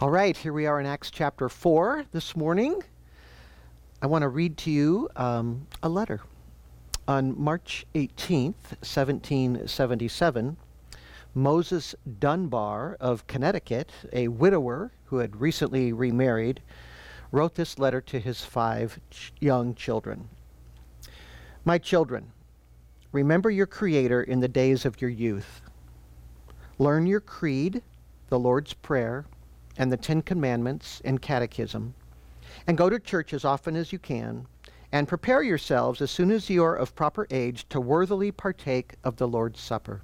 All right, here we are in Acts chapter 4 this morning. I want to read to you um, a letter. On March 18th, 1777, Moses Dunbar of Connecticut, a widower who had recently remarried, wrote this letter to his five ch- young children. My children, remember your Creator in the days of your youth. Learn your creed, the Lord's Prayer, and the Ten Commandments and Catechism, and go to church as often as you can, and prepare yourselves as soon as you are of proper age to worthily partake of the Lord's Supper.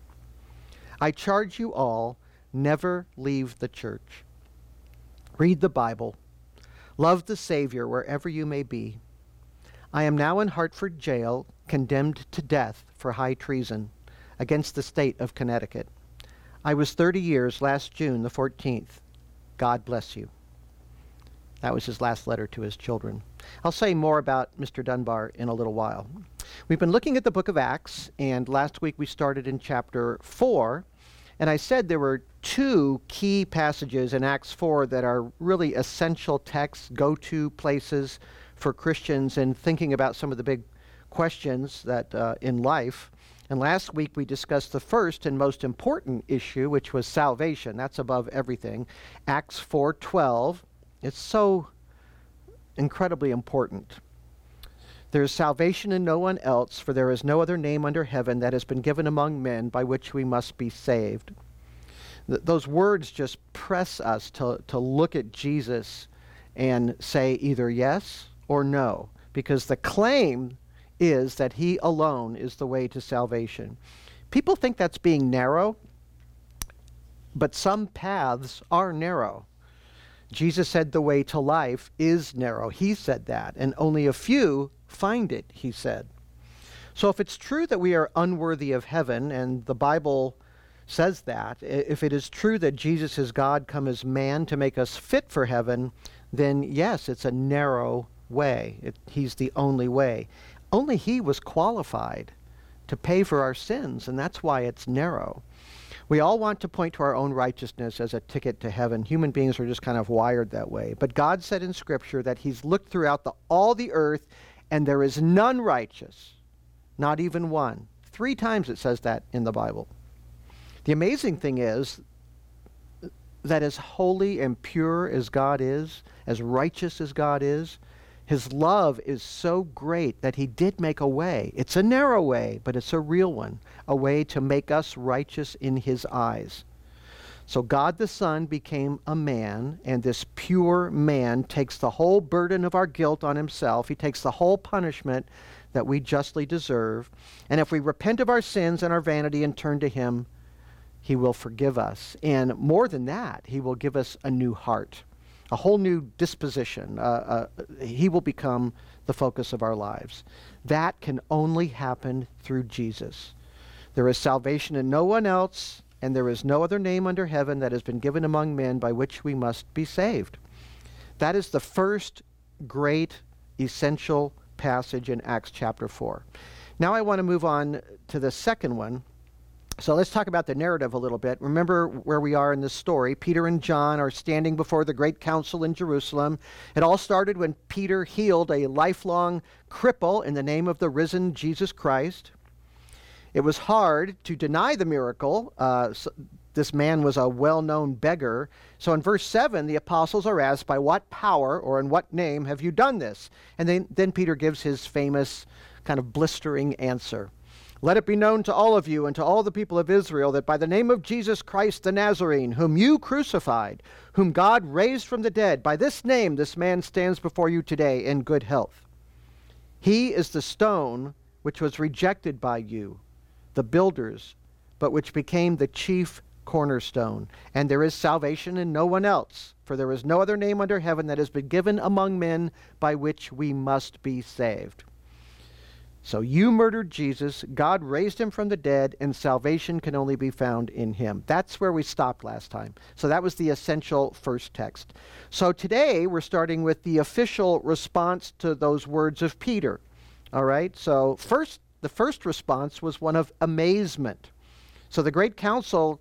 I charge you all, never leave the church. Read the Bible. Love the Savior wherever you may be. I am now in Hartford jail, condemned to death for high treason against the state of Connecticut. I was 30 years last June the 14th. God bless you. That was his last letter to his children. I'll say more about Mr. Dunbar in a little while. We've been looking at the book of Acts, and last week we started in chapter 4. And I said there were two key passages in Acts 4 that are really essential texts, go to places for Christians in thinking about some of the big questions that uh, in life. And last week we discussed the first and most important issue, which was salvation. That's above everything. Acts 4:12. It's so incredibly important. There is salvation in no one else, for there is no other name under heaven that has been given among men by which we must be saved. Th- those words just press us to, to look at Jesus and say either yes or no, because the claim is that he alone is the way to salvation. People think that's being narrow, but some paths are narrow. Jesus said the way to life is narrow. He said that, and only a few find it, he said. So if it's true that we are unworthy of heaven, and the Bible says that, if it is true that Jesus is God come as man to make us fit for heaven, then yes, it's a narrow way. It, he's the only way. Only he was qualified to pay for our sins, and that's why it's narrow. We all want to point to our own righteousness as a ticket to heaven. Human beings are just kind of wired that way. But God said in Scripture that He's looked throughout the, all the earth, and there is none righteous, not even one. Three times it says that in the Bible. The amazing thing is that as holy and pure as God is, as righteous as God is, his love is so great that he did make a way. It's a narrow way, but it's a real one, a way to make us righteous in his eyes. So God the Son became a man, and this pure man takes the whole burden of our guilt on himself. He takes the whole punishment that we justly deserve. And if we repent of our sins and our vanity and turn to him, he will forgive us. And more than that, he will give us a new heart a whole new disposition. Uh, uh, he will become the focus of our lives. That can only happen through Jesus. There is salvation in no one else, and there is no other name under heaven that has been given among men by which we must be saved. That is the first great essential passage in Acts chapter 4. Now I want to move on to the second one so let's talk about the narrative a little bit. Remember where we are in this story. Peter and John are standing before the great council in Jerusalem. It all started when Peter healed a lifelong cripple in the name of the risen Jesus Christ. It was hard to deny the miracle. Uh, so this man was a well known beggar. So in verse 7, the apostles are asked, By what power or in what name have you done this? And then, then Peter gives his famous, kind of blistering answer. Let it be known to all of you and to all the people of Israel that by the name of Jesus Christ the Nazarene, whom you crucified, whom God raised from the dead, by this name this man stands before you today in good health. He is the stone which was rejected by you, the builders, but which became the chief cornerstone. And there is salvation in no one else, for there is no other name under heaven that has been given among men by which we must be saved. So you murdered Jesus, God raised him from the dead, and salvation can only be found in him. That's where we stopped last time. So that was the essential first text. So today we're starting with the official response to those words of Peter. All right? So first the first response was one of amazement. So the great council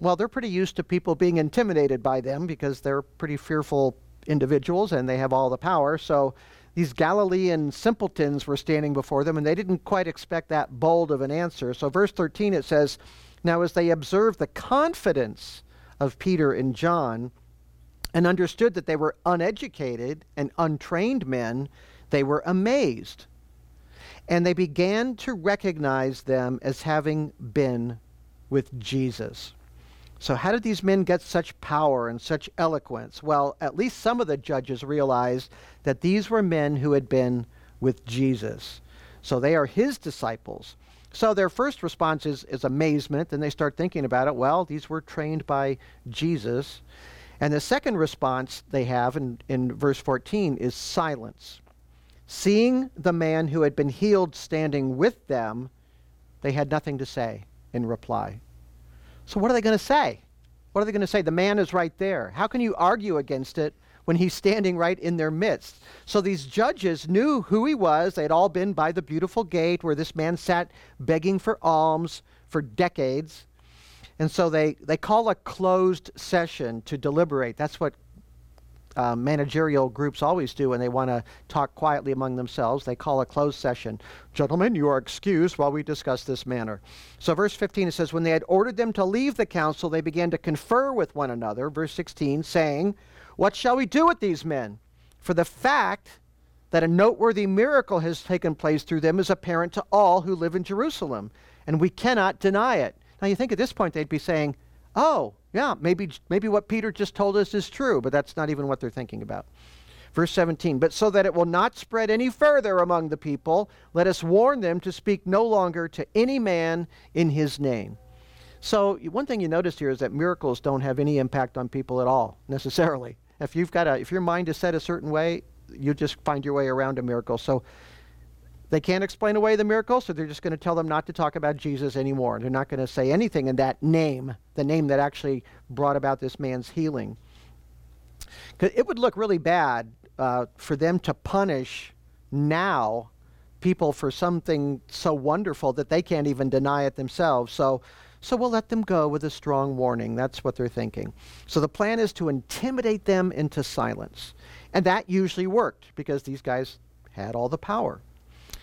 well, they're pretty used to people being intimidated by them because they're pretty fearful individuals and they have all the power. So these Galilean simpletons were standing before them and they didn't quite expect that bold of an answer. So, verse 13 it says, Now as they observed the confidence of Peter and John and understood that they were uneducated and untrained men, they were amazed. And they began to recognize them as having been with Jesus. So, how did these men get such power and such eloquence? Well, at least some of the judges realized that these were men who had been with Jesus. So, they are his disciples. So, their first response is, is amazement. Then they start thinking about it. Well, these were trained by Jesus. And the second response they have in, in verse 14 is silence. Seeing the man who had been healed standing with them, they had nothing to say in reply. So, what are they going to say? What are they going to say? The man is right there. How can you argue against it when he's standing right in their midst? So, these judges knew who he was. They had all been by the beautiful gate where this man sat begging for alms for decades. And so they, they call a closed session to deliberate. That's what uh, managerial groups always do when they want to talk quietly among themselves. They call a closed session. Gentlemen, you are excused while we discuss this matter. So, verse 15, it says, When they had ordered them to leave the council, they began to confer with one another. Verse 16, saying, What shall we do with these men? For the fact that a noteworthy miracle has taken place through them is apparent to all who live in Jerusalem, and we cannot deny it. Now, you think at this point they'd be saying, Oh, yeah, maybe, maybe what Peter just told us is true, but that's not even what they're thinking about. Verse 17, but so that it will not spread any further among the people, let us warn them to speak no longer to any man in his name. So, one thing you notice here is that miracles don't have any impact on people at all, necessarily. If you've got a, if your mind is set a certain way, you just find your way around a miracle. So, they can't explain away the miracle, so they're just going to tell them not to talk about Jesus anymore. They're not going to say anything in that name, the name that actually brought about this man's healing. It would look really bad uh, for them to punish now people for something so wonderful that they can't even deny it themselves. So, so we'll let them go with a strong warning. That's what they're thinking. So the plan is to intimidate them into silence. And that usually worked because these guys had all the power.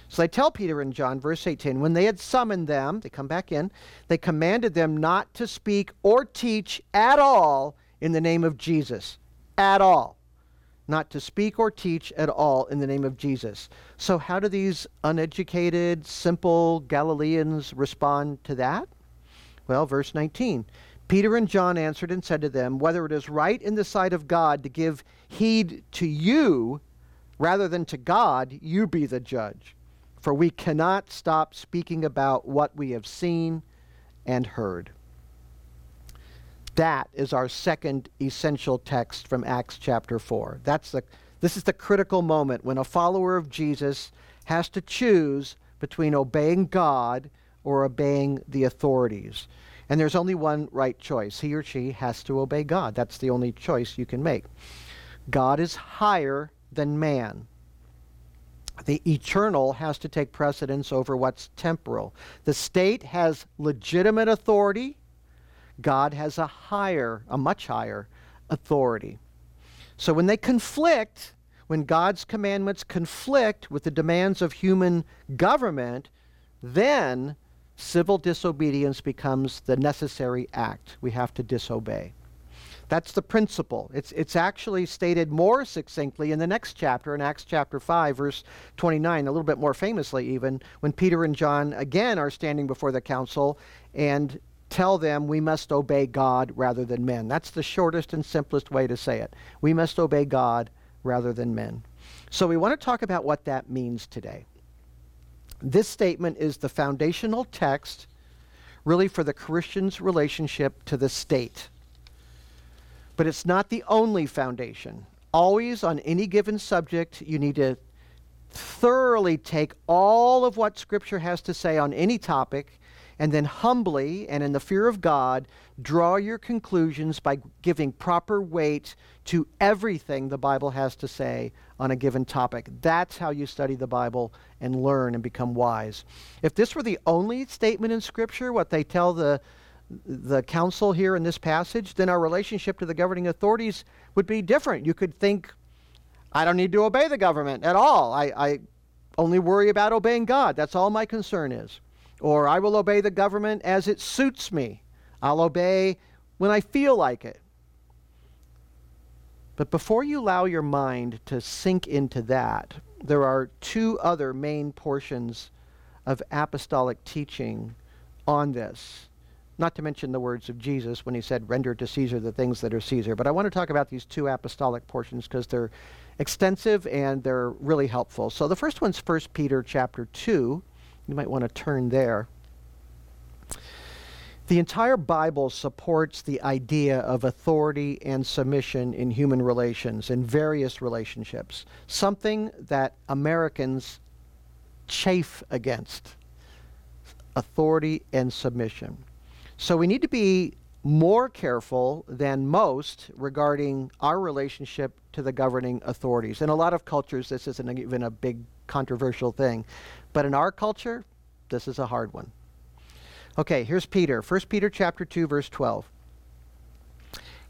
So they tell Peter and John, verse 18, when they had summoned them, they come back in, they commanded them not to speak or teach at all in the name of Jesus. At all. Not to speak or teach at all in the name of Jesus. So, how do these uneducated, simple Galileans respond to that? Well, verse 19. Peter and John answered and said to them, Whether it is right in the sight of God to give heed to you rather than to God, you be the judge for we cannot stop speaking about what we have seen and heard. That is our second essential text from Acts chapter 4. That's the, this is the critical moment when a follower of Jesus has to choose between obeying God or obeying the authorities. And there's only one right choice. He or she has to obey God. That's the only choice you can make. God is higher than man the eternal has to take precedence over what's temporal. The state has legitimate authority. God has a higher, a much higher authority. So when they conflict, when God's commandments conflict with the demands of human government, then civil disobedience becomes the necessary act. We have to disobey. That's the principle. It's, it's actually stated more succinctly in the next chapter, in Acts chapter 5, verse 29, a little bit more famously even, when Peter and John again are standing before the council and tell them we must obey God rather than men. That's the shortest and simplest way to say it. We must obey God rather than men. So we want to talk about what that means today. This statement is the foundational text, really, for the Christian's relationship to the state. But it's not the only foundation. Always on any given subject, you need to thoroughly take all of what Scripture has to say on any topic and then humbly and in the fear of God draw your conclusions by giving proper weight to everything the Bible has to say on a given topic. That's how you study the Bible and learn and become wise. If this were the only statement in Scripture, what they tell the the council here in this passage, then our relationship to the governing authorities would be different. You could think, I don't need to obey the government at all. I, I only worry about obeying God. That's all my concern is. Or I will obey the government as it suits me. I'll obey when I feel like it. But before you allow your mind to sink into that, there are two other main portions of apostolic teaching on this. Not to mention the words of Jesus when he said, Render to Caesar the things that are Caesar. But I want to talk about these two apostolic portions because they're extensive and they're really helpful. So the first one's 1 Peter chapter 2. You might want to turn there. The entire Bible supports the idea of authority and submission in human relations, in various relationships, something that Americans chafe against authority and submission. So we need to be more careful than most regarding our relationship to the governing authorities. In a lot of cultures, this isn't even a big controversial thing. But in our culture, this is a hard one. Okay, here's Peter. 1 Peter chapter 2 verse 12.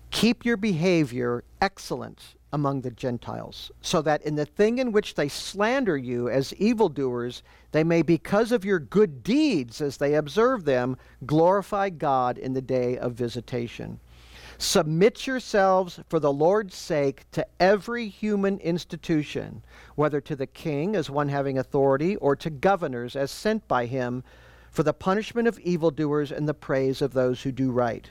Keep your behavior excellent among the Gentiles, so that in the thing in which they slander you as evildoers, they may, because of your good deeds as they observe them, glorify God in the day of visitation. Submit yourselves for the Lord's sake to every human institution, whether to the king as one having authority, or to governors as sent by him for the punishment of evildoers and the praise of those who do right.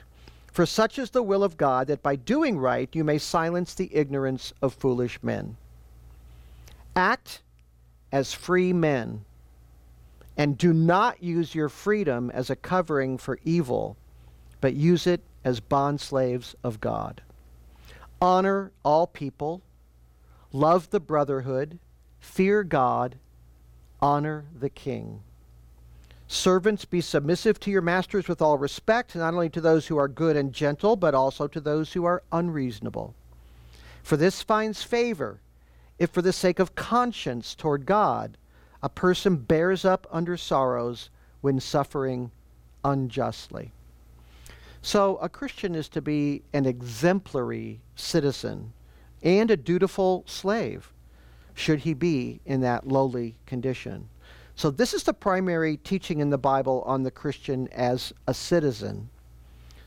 For such is the will of God that by doing right you may silence the ignorance of foolish men. Act as free men, and do not use your freedom as a covering for evil, but use it as bondslaves of God. Honor all people, love the brotherhood, fear God, honor the king. Servants, be submissive to your masters with all respect, not only to those who are good and gentle, but also to those who are unreasonable. For this finds favor if, for the sake of conscience toward God, a person bears up under sorrows when suffering unjustly. So, a Christian is to be an exemplary citizen and a dutiful slave, should he be in that lowly condition. So, this is the primary teaching in the Bible on the Christian as a citizen.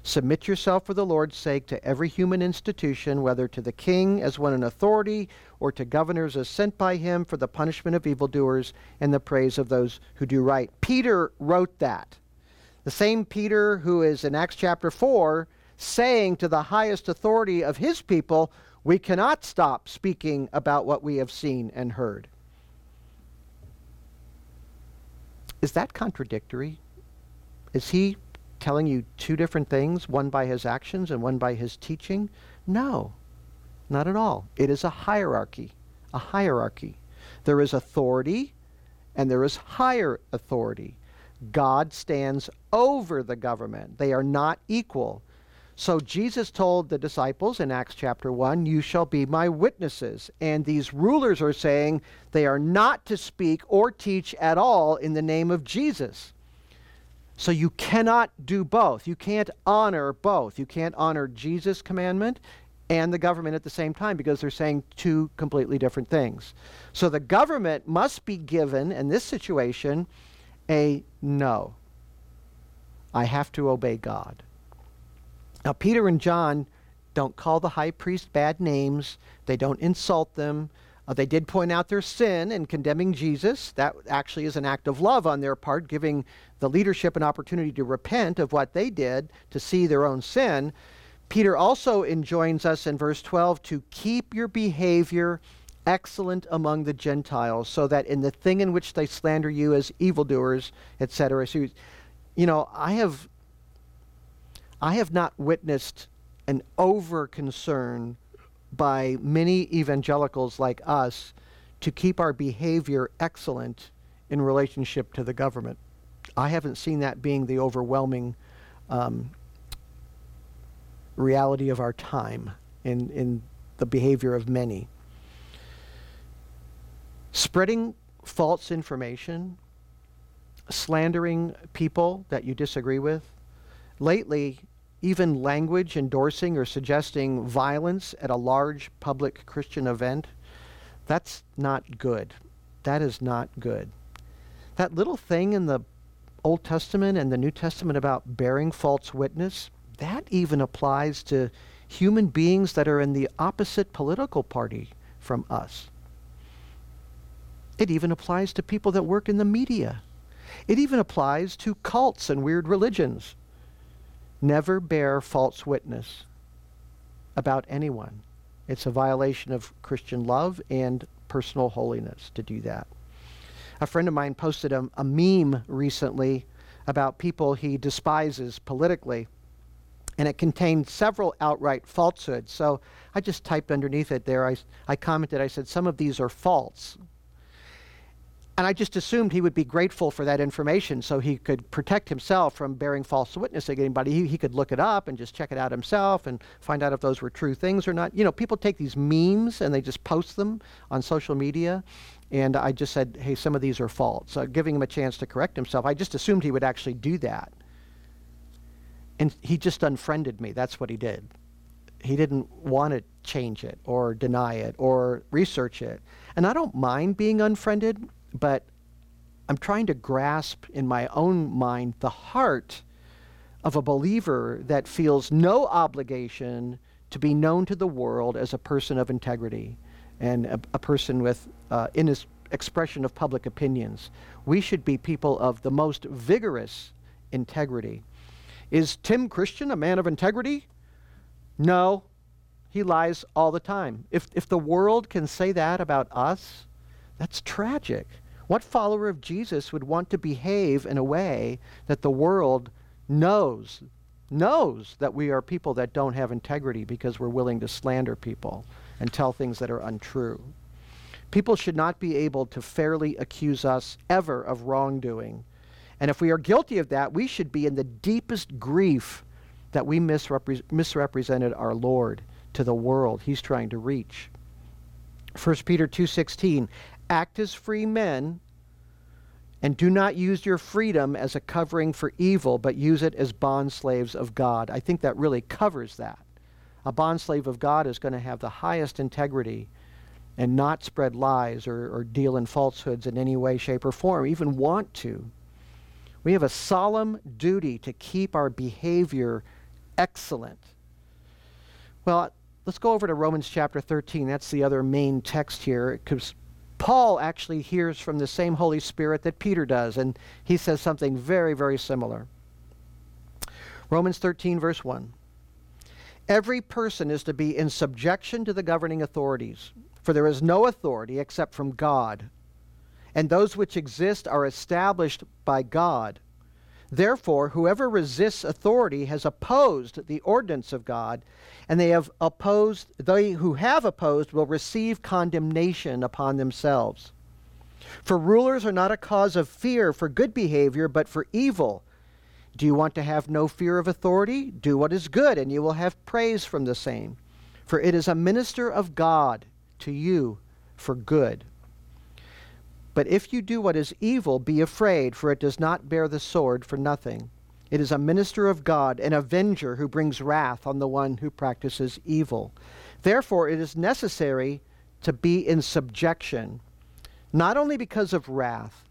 Submit yourself for the Lord's sake to every human institution, whether to the king as one in authority, or to governors as sent by him for the punishment of evildoers and the praise of those who do right. Peter wrote that. The same Peter who is in Acts chapter 4 saying to the highest authority of his people, We cannot stop speaking about what we have seen and heard. Is that contradictory? Is he telling you two different things, one by his actions and one by his teaching? No, not at all. It is a hierarchy, a hierarchy. There is authority and there is higher authority. God stands over the government. They are not equal. So Jesus told the disciples in Acts chapter 1, You shall be my witnesses. And these rulers are saying they are not to speak or teach at all in the name of Jesus. So you cannot do both. You can't honor both. You can't honor Jesus' commandment and the government at the same time because they're saying two completely different things. So the government must be given, in this situation, a no. I have to obey God. Now, Peter and John don't call the high priest bad names, they don't insult them. Uh, they did point out their sin in condemning Jesus. That actually is an act of love on their part, giving the leadership an opportunity to repent of what they did, to see their own sin. Peter also enjoins us in verse 12 to keep your behavior excellent among the Gentiles, so that in the thing in which they slander you as evildoers, etc. So, you know, I have I have not witnessed an over concern by many evangelicals like us to keep our behavior excellent in relationship to the government. I haven't seen that being the overwhelming um, reality of our time in, in the behavior of many. Spreading false information, slandering people that you disagree with, Lately, even language endorsing or suggesting violence at a large public Christian event, that's not good. That is not good. That little thing in the Old Testament and the New Testament about bearing false witness, that even applies to human beings that are in the opposite political party from us. It even applies to people that work in the media. It even applies to cults and weird religions. Never bear false witness about anyone. It's a violation of Christian love and personal holiness to do that. A friend of mine posted a, a meme recently about people he despises politically, and it contained several outright falsehoods. So I just typed underneath it there, I, I commented, I said, some of these are false. And I just assumed he would be grateful for that information so he could protect himself from bearing false witness against anybody. He, he could look it up and just check it out himself and find out if those were true things or not. You know, people take these memes and they just post them on social media. And I just said, hey, some of these are false. So giving him a chance to correct himself. I just assumed he would actually do that. And he just unfriended me. That's what he did. He didn't want to change it or deny it or research it. And I don't mind being unfriended but I'm trying to grasp in my own mind the heart of a believer that feels no obligation to be known to the world as a person of integrity and a, a person with uh, in his expression of public opinions. We should be people of the most vigorous integrity. Is Tim Christian a man of integrity? No. He lies all the time. If, if the world can say that about us, that's tragic. What follower of Jesus would want to behave in a way that the world knows, knows that we are people that don't have integrity because we're willing to slander people and tell things that are untrue? People should not be able to fairly accuse us ever of wrongdoing. And if we are guilty of that, we should be in the deepest grief that we misrepre- misrepresented our Lord to the world he's trying to reach. 1 Peter 2:16 Act as free men, and do not use your freedom as a covering for evil, but use it as bond slaves of God. I think that really covers that. A bond slave of God is going to have the highest integrity and not spread lies or, or deal in falsehoods in any way, shape, or form, even want to. We have a solemn duty to keep our behavior excellent. Well, let's go over to Romans chapter 13. That's the other main text here. Because Paul actually hears from the same Holy Spirit that Peter does, and he says something very, very similar. Romans 13, verse 1. Every person is to be in subjection to the governing authorities, for there is no authority except from God, and those which exist are established by God. Therefore, whoever resists authority has opposed the ordinance of God, and they have opposed, they who have opposed will receive condemnation upon themselves. For rulers are not a cause of fear for good behavior, but for evil. Do you want to have no fear of authority? Do what is good, and you will have praise from the same. For it is a minister of God to you for good. But if you do what is evil, be afraid, for it does not bear the sword for nothing. It is a minister of God, an avenger who brings wrath on the one who practices evil. Therefore, it is necessary to be in subjection, not only because of wrath,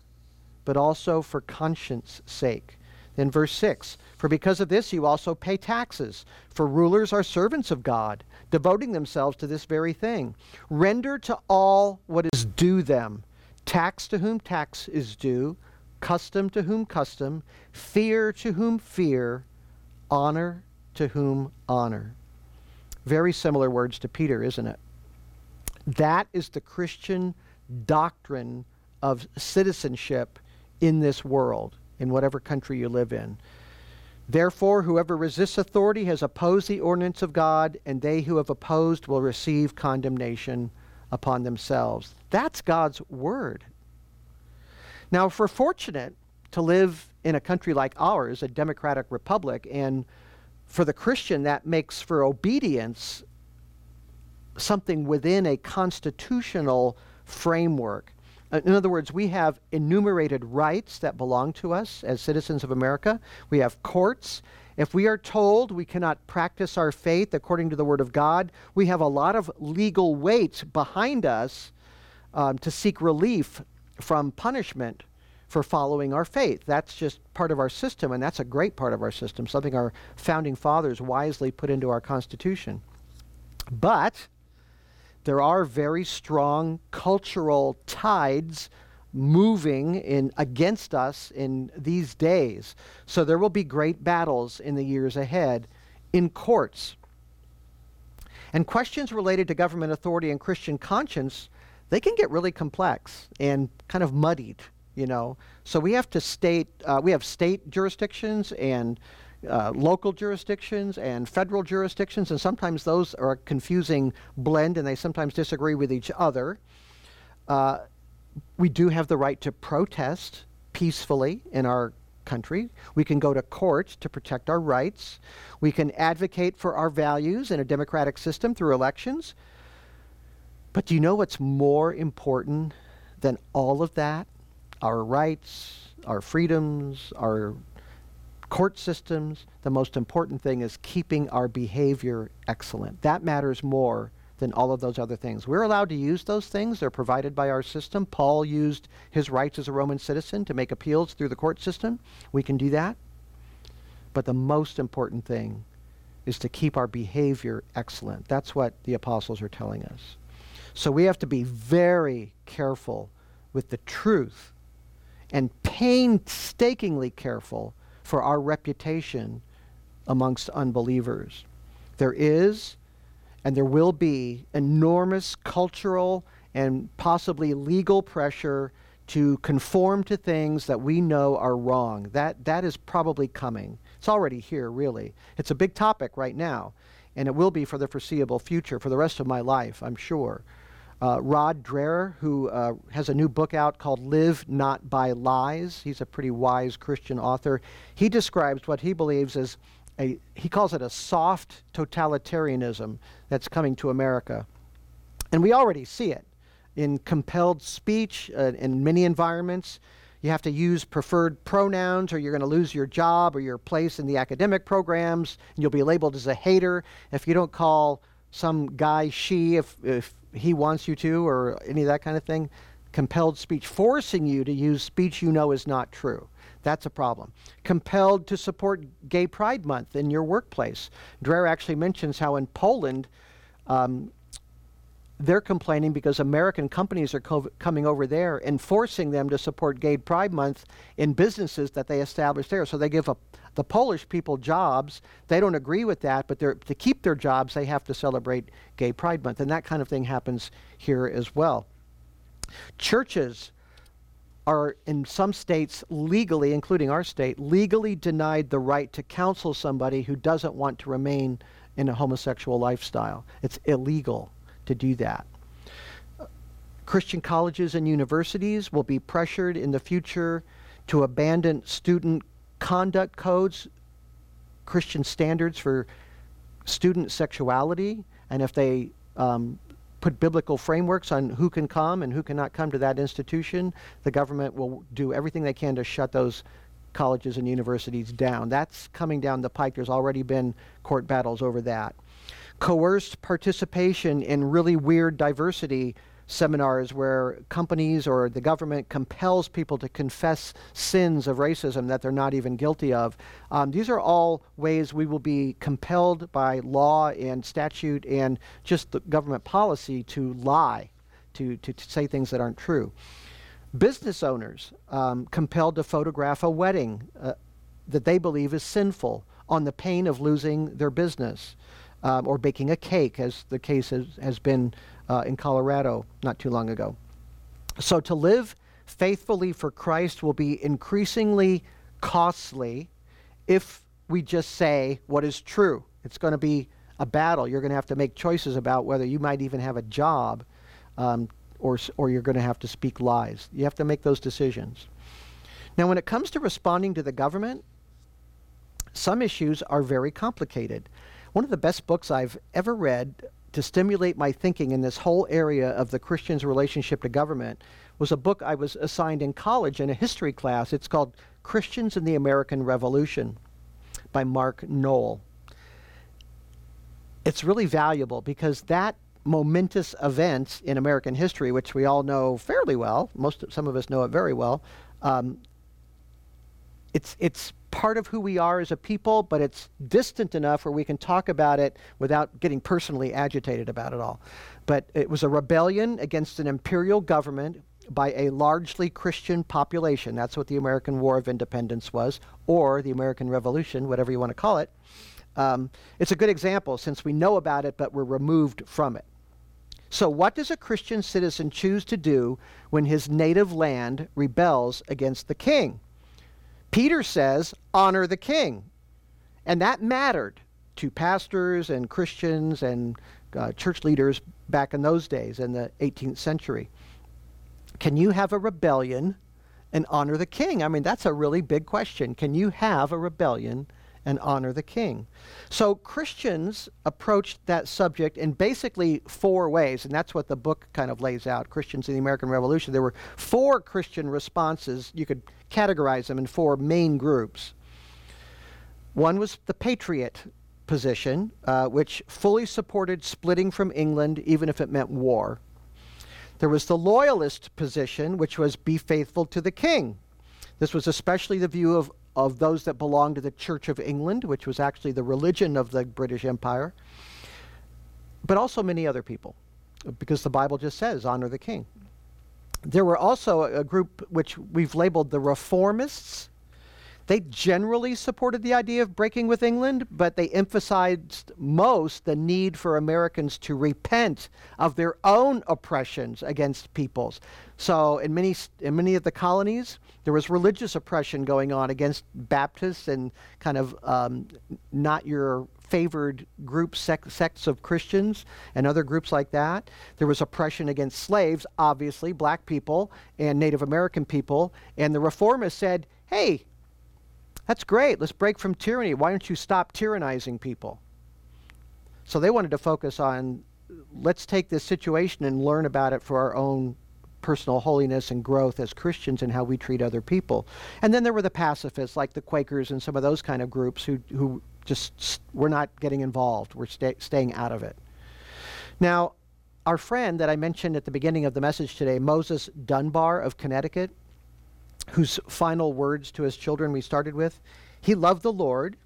but also for conscience sake. Then, verse 6 For because of this you also pay taxes, for rulers are servants of God, devoting themselves to this very thing. Render to all what is due them tax to whom tax is due, custom to whom custom, fear to whom fear, honor to whom honor. Very similar words to Peter, isn't it? That is the Christian doctrine of citizenship in this world, in whatever country you live in. Therefore, whoever resists authority has opposed the ordinance of God, and they who have opposed will receive condemnation upon themselves. That's God's word. Now, if we're fortunate to live in a country like ours, a democratic republic, and for the Christian, that makes for obedience something within a constitutional framework. In other words, we have enumerated rights that belong to us as citizens of America. We have courts, If we are told we cannot practice our faith according to the Word of God, we have a lot of legal weight behind us um, to seek relief from punishment for following our faith. That's just part of our system, and that's a great part of our system, something our founding fathers wisely put into our Constitution. But there are very strong cultural tides moving in against us in these days. So there will be great battles in the years ahead in courts. And questions related to government authority and Christian conscience, they can get really complex and kind of muddied, you know. So we have to state, uh, we have state jurisdictions and uh, local jurisdictions and federal jurisdictions, and sometimes those are a confusing blend and they sometimes disagree with each other. Uh, we do have the right to protest peacefully in our country. We can go to court to protect our rights. We can advocate for our values in a democratic system through elections. But do you know what's more important than all of that? Our rights, our freedoms, our court systems. The most important thing is keeping our behavior excellent. That matters more than all of those other things. We're allowed to use those things. They're provided by our system. Paul used his rights as a Roman citizen to make appeals through the court system. We can do that. But the most important thing is to keep our behavior excellent. That's what the apostles are telling us. So we have to be very careful with the truth and painstakingly careful for our reputation amongst unbelievers. There is and there will be enormous cultural and possibly legal pressure to conform to things that we know are wrong. That, that is probably coming. It's already here, really. It's a big topic right now, and it will be for the foreseeable future, for the rest of my life, I'm sure. Uh, Rod Dreher, who uh, has a new book out called Live Not by Lies, he's a pretty wise Christian author. He describes what he believes as a, he calls it a soft totalitarianism that's coming to America. And we already see it in compelled speech uh, in many environments. You have to use preferred pronouns, or you're going to lose your job or your place in the academic programs, and you'll be labeled as a hater if you don't call some guy she if, if he wants you to, or any of that kind of thing. Compelled speech, forcing you to use speech you know is not true. That's a problem. Compelled to support Gay Pride Month in your workplace. Dreher actually mentions how in Poland, um, they're complaining because American companies are co- coming over there and forcing them to support Gay Pride Month in businesses that they establish there. So they give a, the Polish people jobs. They don't agree with that, but to keep their jobs, they have to celebrate Gay Pride Month. And that kind of thing happens here as well. Churches are in some states legally, including our state, legally denied the right to counsel somebody who doesn't want to remain in a homosexual lifestyle. It's illegal to do that. Christian colleges and universities will be pressured in the future to abandon student conduct codes, Christian standards for student sexuality, and if they um, put biblical frameworks on who can come and who cannot come to that institution, the government will do everything they can to shut those colleges and universities down. That's coming down the pike. There's already been court battles over that. Coerced participation in really weird diversity seminars where companies or the government compels people to confess sins of racism that they're not even guilty of. Um, these are all ways we will be compelled by law and statute and just the government policy to lie, to, to, to say things that aren't true. Business owners um, compelled to photograph a wedding uh, that they believe is sinful on the pain of losing their business. Um, or baking a cake, as the case has, has been uh, in Colorado not too long ago. So to live faithfully for Christ will be increasingly costly if we just say what is true. It's going to be a battle. You're going to have to make choices about whether you might even have a job um, or, or you're going to have to speak lies. You have to make those decisions. Now, when it comes to responding to the government, some issues are very complicated. One of the best books I've ever read to stimulate my thinking in this whole area of the Christian's relationship to government was a book I was assigned in college in a history class. It's called Christians in the American Revolution by Mark Noll. It's really valuable because that momentous event in American history, which we all know fairly well, most some of us know it very well, um, it's it's part of who we are as a people, but it's distant enough where we can talk about it without getting personally agitated about it all. But it was a rebellion against an imperial government by a largely Christian population. That's what the American War of Independence was, or the American Revolution, whatever you want to call it. Um, it's a good example since we know about it, but we're removed from it. So, what does a Christian citizen choose to do when his native land rebels against the king? Peter says, honor the king. And that mattered to pastors and Christians and uh, church leaders back in those days in the 18th century. Can you have a rebellion and honor the king? I mean, that's a really big question. Can you have a rebellion and honor the king? So Christians approached that subject in basically four ways, and that's what the book kind of lays out Christians in the American Revolution. There were four Christian responses. You could categorize them in four main groups. One was the patriot position, uh, which fully supported splitting from England, even if it meant war. There was the loyalist position, which was be faithful to the king. This was especially the view of, of those that belonged to the Church of England, which was actually the religion of the British Empire, but also many other people, because the Bible just says, honor the king. There were also a, a group which we've labeled the reformists. They generally supported the idea of breaking with England, but they emphasized most the need for Americans to repent of their own oppressions against peoples. So, in many, in many of the colonies, there was religious oppression going on against Baptists and kind of um, not your favored groups, sec- sects of Christians and other groups like that. There was oppression against slaves, obviously, black people and Native American people. And the reformists said, hey, that's great. Let's break from tyranny. Why don't you stop tyrannizing people? So they wanted to focus on let's take this situation and learn about it for our own personal holiness and growth as Christians and how we treat other people. And then there were the pacifists like the Quakers and some of those kind of groups who who just were not getting involved. We're sta- staying out of it. Now, our friend that I mentioned at the beginning of the message today, Moses Dunbar of Connecticut, whose final words to his children we started with. He loved the Lord.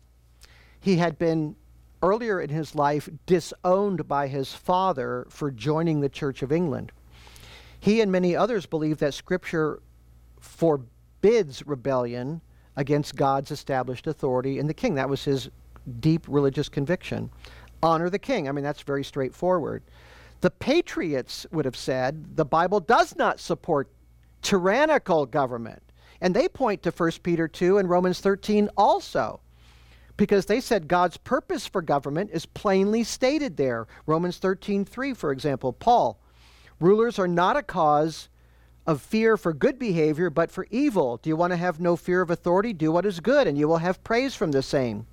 He had been earlier in his life disowned by his father for joining the Church of England. He and many others believe that Scripture forbids rebellion against God's established authority in the king. That was his deep religious conviction. Honor the king. I mean, that's very straightforward. The patriots would have said the Bible does not support tyrannical government. And they point to 1 Peter 2 and Romans 13 also, because they said God's purpose for government is plainly stated there. Romans 13 3, for example, Paul, rulers are not a cause of fear for good behavior, but for evil. Do you want to have no fear of authority? Do what is good, and you will have praise from the same.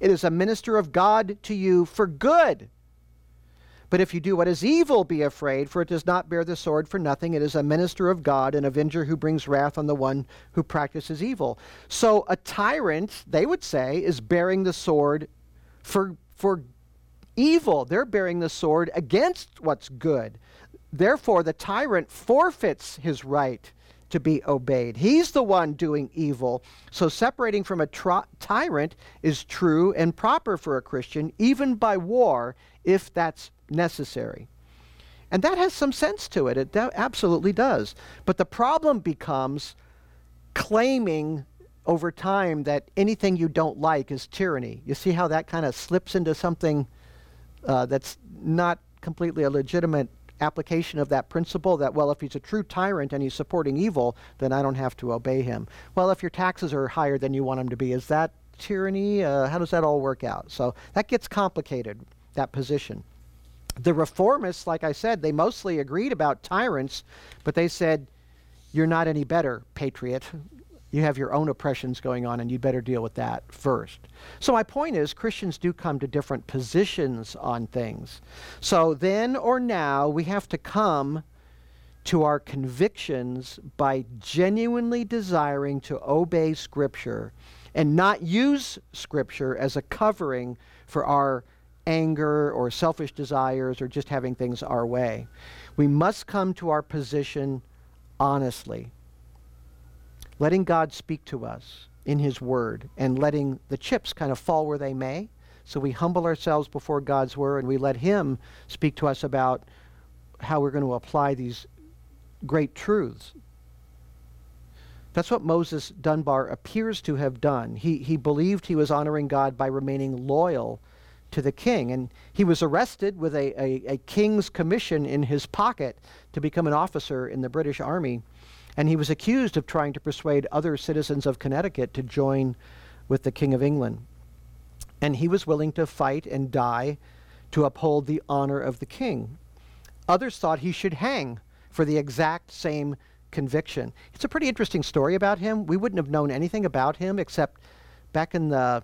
It is a minister of God to you for good but if you do what is evil, be afraid, for it does not bear the sword for nothing. It is a minister of God, an avenger who brings wrath on the one who practices evil. So a tyrant, they would say, is bearing the sword for, for evil. They're bearing the sword against what's good. Therefore, the tyrant forfeits his right to be obeyed. He's the one doing evil. So separating from a tyrant is true and proper for a Christian, even by war, if that's necessary. And that has some sense to it. It absolutely does. But the problem becomes claiming over time that anything you don't like is tyranny. You see how that kind of slips into something uh, that's not completely a legitimate application of that principle that, well, if he's a true tyrant and he's supporting evil, then I don't have to obey him. Well, if your taxes are higher than you want them to be, is that tyranny? Uh, how does that all work out? So that gets complicated, that position. The reformists, like I said, they mostly agreed about tyrants, but they said, You're not any better, patriot. You have your own oppressions going on, and you'd better deal with that first. So, my point is, Christians do come to different positions on things. So, then or now, we have to come to our convictions by genuinely desiring to obey Scripture and not use Scripture as a covering for our anger or selfish desires or just having things our way. We must come to our position honestly, letting God speak to us in His Word and letting the chips kind of fall where they may. So we humble ourselves before God's Word and we let Him speak to us about how we're going to apply these great truths. That's what Moses Dunbar appears to have done. He, he believed he was honoring God by remaining loyal to the king. And he was arrested with a, a, a, king's commission in his pocket to become an officer in the British Army. And he was accused of trying to persuade other citizens of Connecticut to join with the King of England. And he was willing to fight and die to uphold the honor of the king. Others thought he should hang for the exact same conviction. It's a pretty interesting story about him. We wouldn't have known anything about him except back in the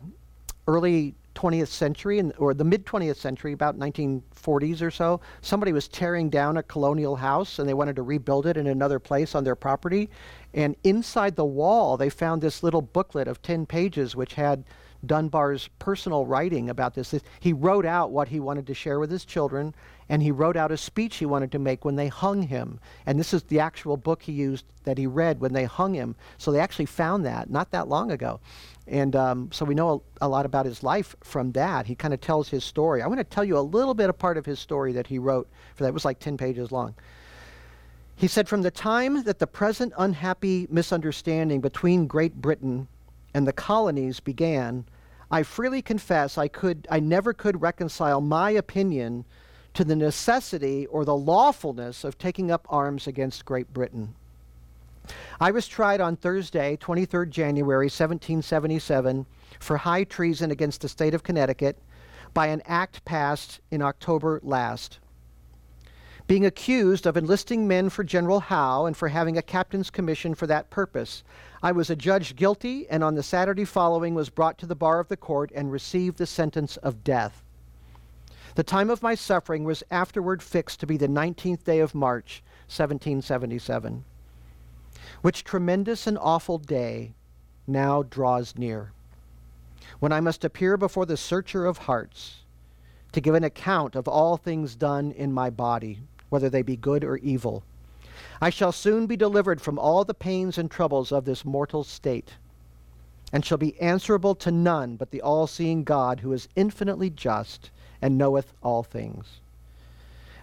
early 20th century or the mid 20th century, about 1940s or so, somebody was tearing down a colonial house and they wanted to rebuild it in another place on their property. And inside the wall, they found this little booklet of 10 pages which had Dunbar's personal writing about this. He wrote out what he wanted to share with his children, and he wrote out a speech he wanted to make when they hung him. And this is the actual book he used that he read when they hung him. So they actually found that not that long ago. And um, so we know a, a, lot about his life from that. He kind of tells his story. I want to tell you a little bit of part of his story that he wrote for that. It was like 10 pages long. He said, From the time that the present unhappy misunderstanding between Great Britain and the colonies began, I freely confess I could I never could reconcile my opinion to the necessity or the lawfulness of taking up arms against Great Britain. I was tried on Thursday, 23rd January 1777, for high treason against the state of Connecticut by an act passed in October last. Being accused of enlisting men for General Howe and for having a captain's commission for that purpose, I was adjudged guilty and on the Saturday following was brought to the bar of the court and received the sentence of death. The time of my suffering was afterward fixed to be the 19th day of March, 1777 which tremendous and awful day now draws near, when I must appear before the searcher of hearts to give an account of all things done in my body, whether they be good or evil. I shall soon be delivered from all the pains and troubles of this mortal state, and shall be answerable to none but the all seeing God, who is infinitely just and knoweth all things.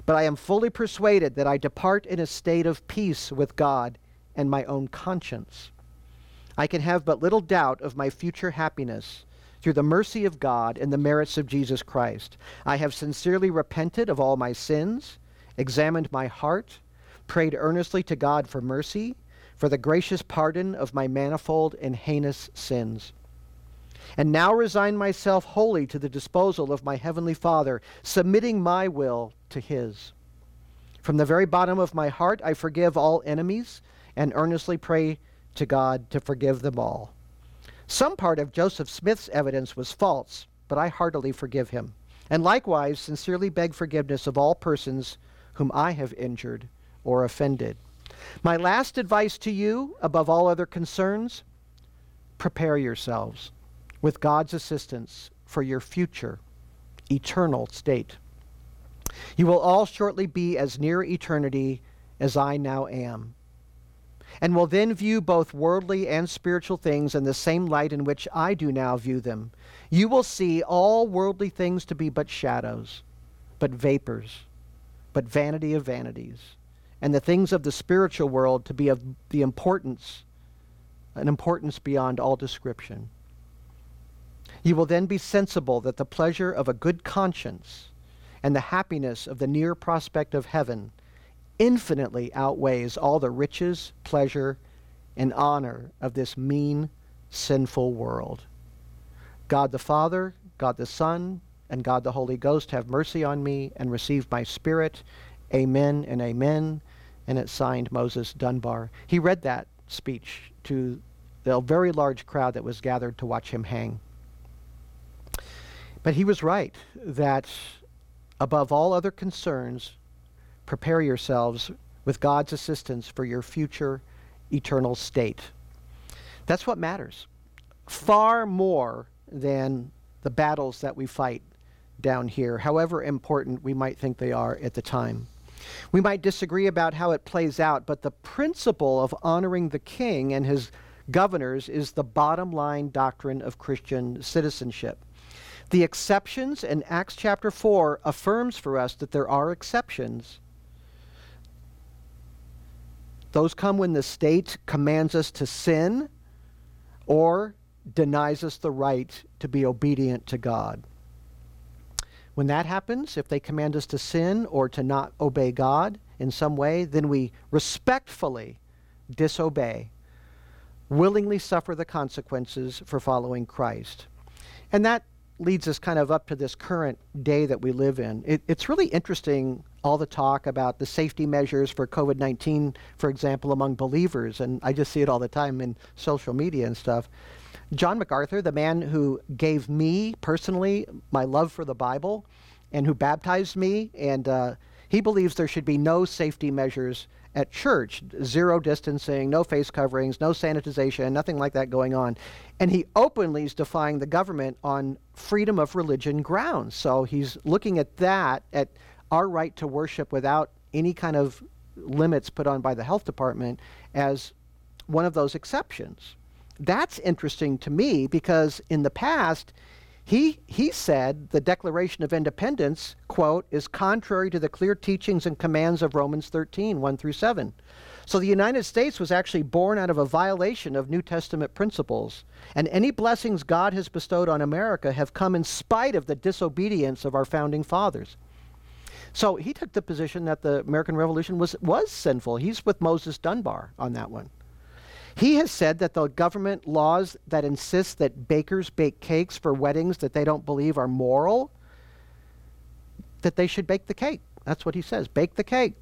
But I am fully persuaded that I depart in a state of peace with God and my own conscience. I can have but little doubt of my future happiness through the mercy of God and the merits of Jesus Christ. I have sincerely repented of all my sins, examined my heart, prayed earnestly to God for mercy, for the gracious pardon of my manifold and heinous sins. And now resign myself wholly to the disposal of my Heavenly Father, submitting my will to His. From the very bottom of my heart, I forgive all enemies and earnestly pray to God to forgive them all. Some part of Joseph Smith's evidence was false, but I heartily forgive him, and likewise sincerely beg forgiveness of all persons whom I have injured or offended. My last advice to you, above all other concerns, prepare yourselves with God's assistance for your future, eternal state. You will all shortly be as near eternity as I now am and will then view both worldly and spiritual things in the same light in which I do now view them. You will see all worldly things to be but shadows, but vapors, but vanity of vanities, and the things of the spiritual world to be of the importance, an importance beyond all description. You will then be sensible that the pleasure of a good conscience and the happiness of the near prospect of heaven infinitely outweighs all the riches, pleasure, and honor of this mean, sinful world. God the Father, God the Son, and God the Holy Ghost have mercy on me and receive my spirit. Amen and amen. And it signed Moses Dunbar. He read that speech to the very large crowd that was gathered to watch him hang. But he was right that above all other concerns, prepare yourselves with God's assistance for your future eternal state. That's what matters. far more than the battles that we fight down here, however important we might think they are at the time. We might disagree about how it plays out, but the principle of honoring the king and his governors is the bottom line doctrine of Christian citizenship. The exceptions in Acts chapter 4 affirms for us that there are exceptions. Those come when the state commands us to sin or denies us the right to be obedient to God. When that happens, if they command us to sin or to not obey God in some way, then we respectfully disobey, willingly suffer the consequences for following Christ. And that leads us kind of up to this current day that we live in. It, it's really interesting, all the talk about the safety measures for COVID 19, for example, among believers. And I just see it all the time in social media and stuff. John MacArthur, the man who gave me personally my love for the Bible and who baptized me, and uh, he believes there should be no safety measures at church zero distancing, no face coverings, no sanitization, nothing like that going on. And he openly is defying the government on freedom of religion grounds. So he's looking at that, at our right to worship without any kind of limits put on by the health department, as one of those exceptions. That's interesting to me because in the past, he, he said the Declaration of Independence, quote, is contrary to the clear teachings and commands of Romans 13, 1 through 7. So the United States was actually born out of a violation of New Testament principles. And any blessings God has bestowed on America have come in spite of the disobedience of our founding fathers. So he took the position that the American Revolution was, was sinful. He's with Moses Dunbar on that one. He has said that the government laws that insist that bakers bake cakes for weddings that they don't believe are moral, that they should bake the cake. That's what he says bake the cake.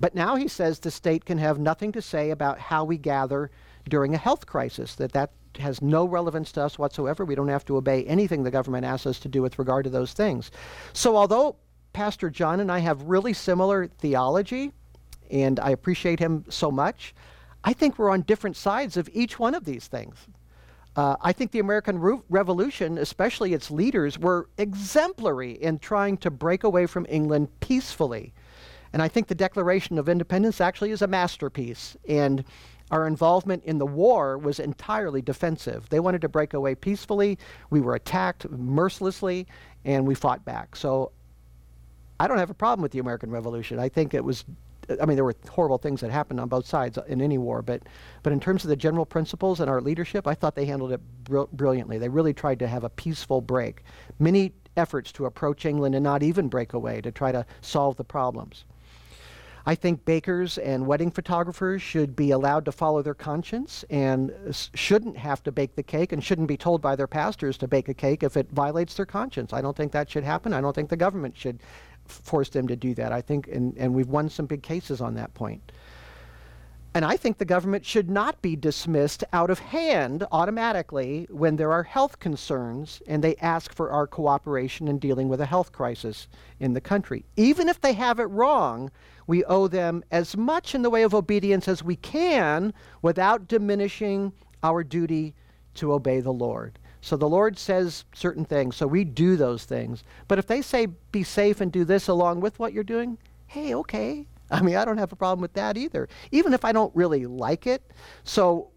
But now he says the state can have nothing to say about how we gather during a health crisis, that that has no relevance to us whatsoever. We don't have to obey anything the government asks us to do with regard to those things. So, although Pastor John and I have really similar theology, and I appreciate him so much, I think we're on different sides of each one of these things. Uh, I think the American Re- Revolution, especially its leaders, were exemplary in trying to break away from England peacefully. And I think the Declaration of Independence actually is a masterpiece. And our involvement in the war was entirely defensive. They wanted to break away peacefully. We were attacked mercilessly, and we fought back. So I don't have a problem with the American Revolution. I think it was I mean, there were horrible things that happened on both sides in any war, but, but in terms of the general principles and our leadership, I thought they handled it br- brilliantly. They really tried to have a peaceful break. Many efforts to approach England and not even break away to try to solve the problems. I think bakers and wedding photographers should be allowed to follow their conscience and shouldn't have to bake the cake and shouldn't be told by their pastors to bake a cake if it violates their conscience. I don't think that should happen. I don't think the government should force them to do that. I think, and, and we've won some big cases on that point. And I think the government should not be dismissed out of hand automatically when there are health concerns and they ask for our cooperation in dealing with a health crisis in the country. Even if they have it wrong, we owe them as much in the way of obedience as we can without diminishing our duty to obey the Lord. So the Lord says certain things, so we do those things. But if they say be safe and do this along with what you're doing, hey, okay. I mean, I don't have a problem with that either, even if I don't really like it. So,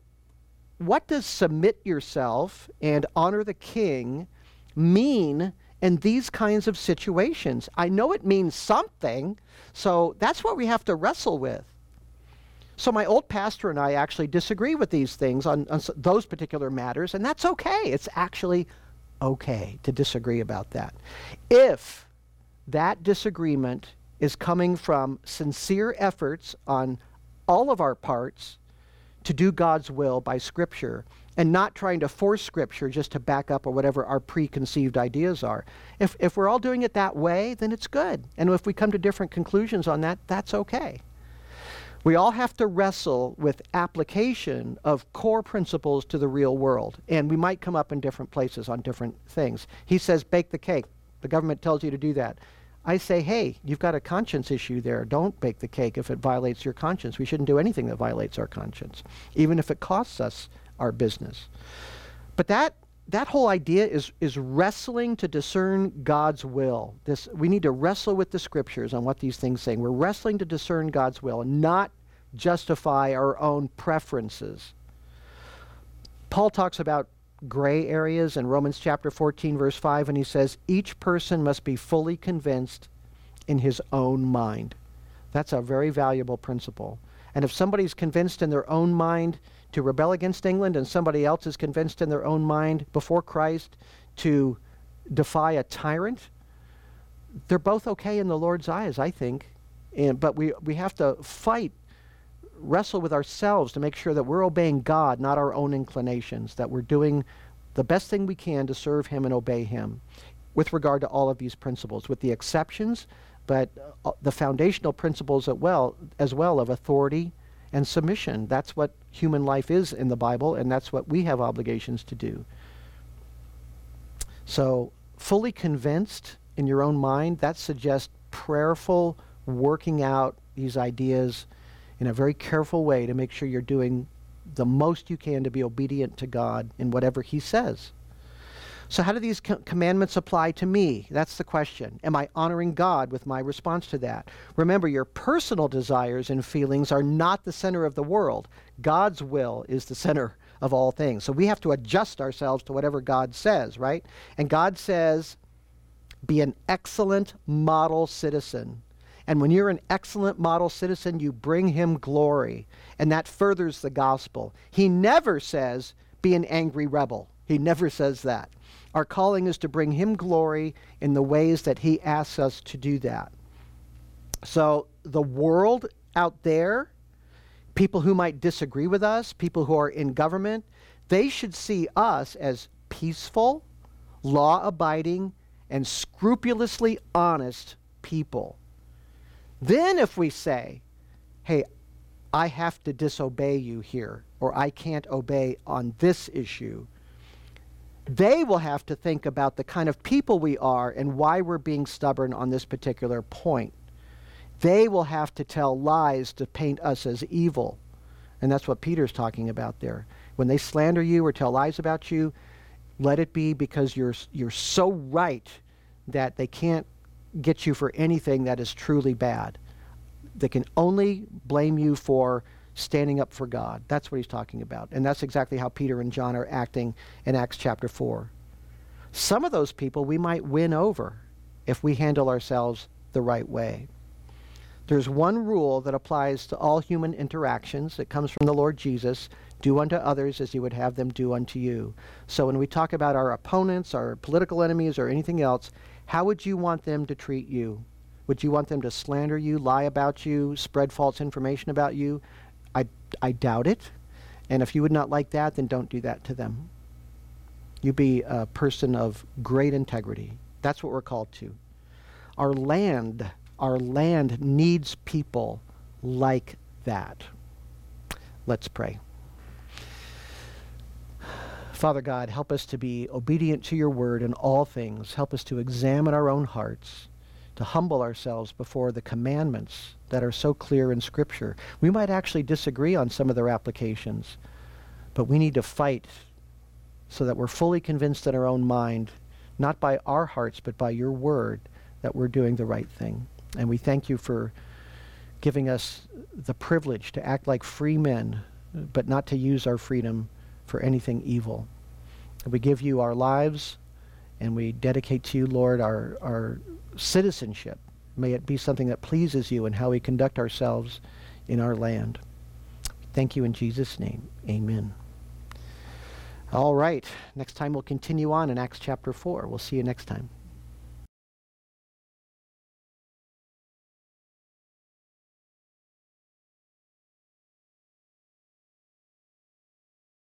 what does submit yourself and honor the king mean in these kinds of situations? I know it means something, so that's what we have to wrestle with. So my old pastor and I actually disagree with these things on, on those particular matters, and that's okay. It's actually okay to disagree about that. If that disagreement is coming from sincere efforts on all of our parts to do God's will by Scripture and not trying to force Scripture just to back up or whatever our preconceived ideas are. If, if we're all doing it that way, then it's good. And if we come to different conclusions on that, that's okay. We all have to wrestle with application of core principles to the real world. And we might come up in different places on different things. He says, bake the cake. The government tells you to do that. I say, hey, you've got a conscience issue there. Don't bake the cake if it violates your conscience. We shouldn't do anything that violates our conscience, even if it costs us our business. But that that whole idea is is wrestling to discern God's will. This we need to wrestle with the scriptures on what these things say. We're wrestling to discern God's will and not justify our own preferences. Paul talks about gray areas in Romans chapter 14 verse 5 and he says each person must be fully convinced in his own mind. That's a very valuable principle. And if somebody's convinced in their own mind to rebel against England and somebody else is convinced in their own mind before Christ to defy a tyrant, they're both okay in the Lord's eyes, I think. And, but we, we have to fight, wrestle with ourselves to make sure that we're obeying God, not our own inclinations, that we're doing the best thing we can to serve Him and obey Him with regard to all of these principles, with the exceptions, but uh, the foundational principles as well, as well of authority and submission. That's what human life is in the Bible, and that's what we have obligations to do. So, fully convinced in your own mind, that suggests prayerful working out these ideas in a very careful way to make sure you're doing the most you can to be obedient to God in whatever He says. So, how do these co- commandments apply to me? That's the question. Am I honoring God with my response to that? Remember, your personal desires and feelings are not the center of the world. God's will is the center of all things. So, we have to adjust ourselves to whatever God says, right? And God says, be an excellent model citizen. And when you're an excellent model citizen, you bring him glory. And that furthers the gospel. He never says, be an angry rebel. He never says that. Our calling is to bring Him glory in the ways that He asks us to do that. So, the world out there, people who might disagree with us, people who are in government, they should see us as peaceful, law abiding, and scrupulously honest people. Then, if we say, hey, I have to disobey you here, or I can't obey on this issue, they will have to think about the kind of people we are and why we're being stubborn on this particular point. They will have to tell lies to paint us as evil. And that's what Peter's talking about there. When they slander you or tell lies about you, let it be because you're, you're so right that they can't get you for anything that is truly bad. They can only blame you for standing up for God. That's what he's talking about. And that's exactly how Peter and John are acting in Acts chapter 4. Some of those people we might win over if we handle ourselves the right way. There's one rule that applies to all human interactions. It comes from the Lord Jesus do unto others as you would have them do unto you. So when we talk about our opponents, our political enemies, or anything else, how would you want them to treat you? Would you want them to slander you, lie about you, spread false information about you? I, doubt it. And if you would not like that, then don't do that to them. You be a person of great integrity. That's what we're called to. Our land, our land needs people like that. Let's pray. Father God, help us to be obedient to your word in all things. Help us to examine our own hearts to humble ourselves before the commandments that are so clear in Scripture. We might actually disagree on some of their applications, but we need to fight so that we're fully convinced in our own mind, not by our hearts, but by your word, that we're doing the right thing. And we thank you for giving us the privilege to act like free men, but not to use our freedom for anything evil. And we give you our lives, and we dedicate to you, Lord, our, our citizenship. May it be something that pleases you in how we conduct ourselves in our land. Thank you in Jesus' name. Amen. All right. Next time we'll continue on in Acts chapter 4. We'll see you next time.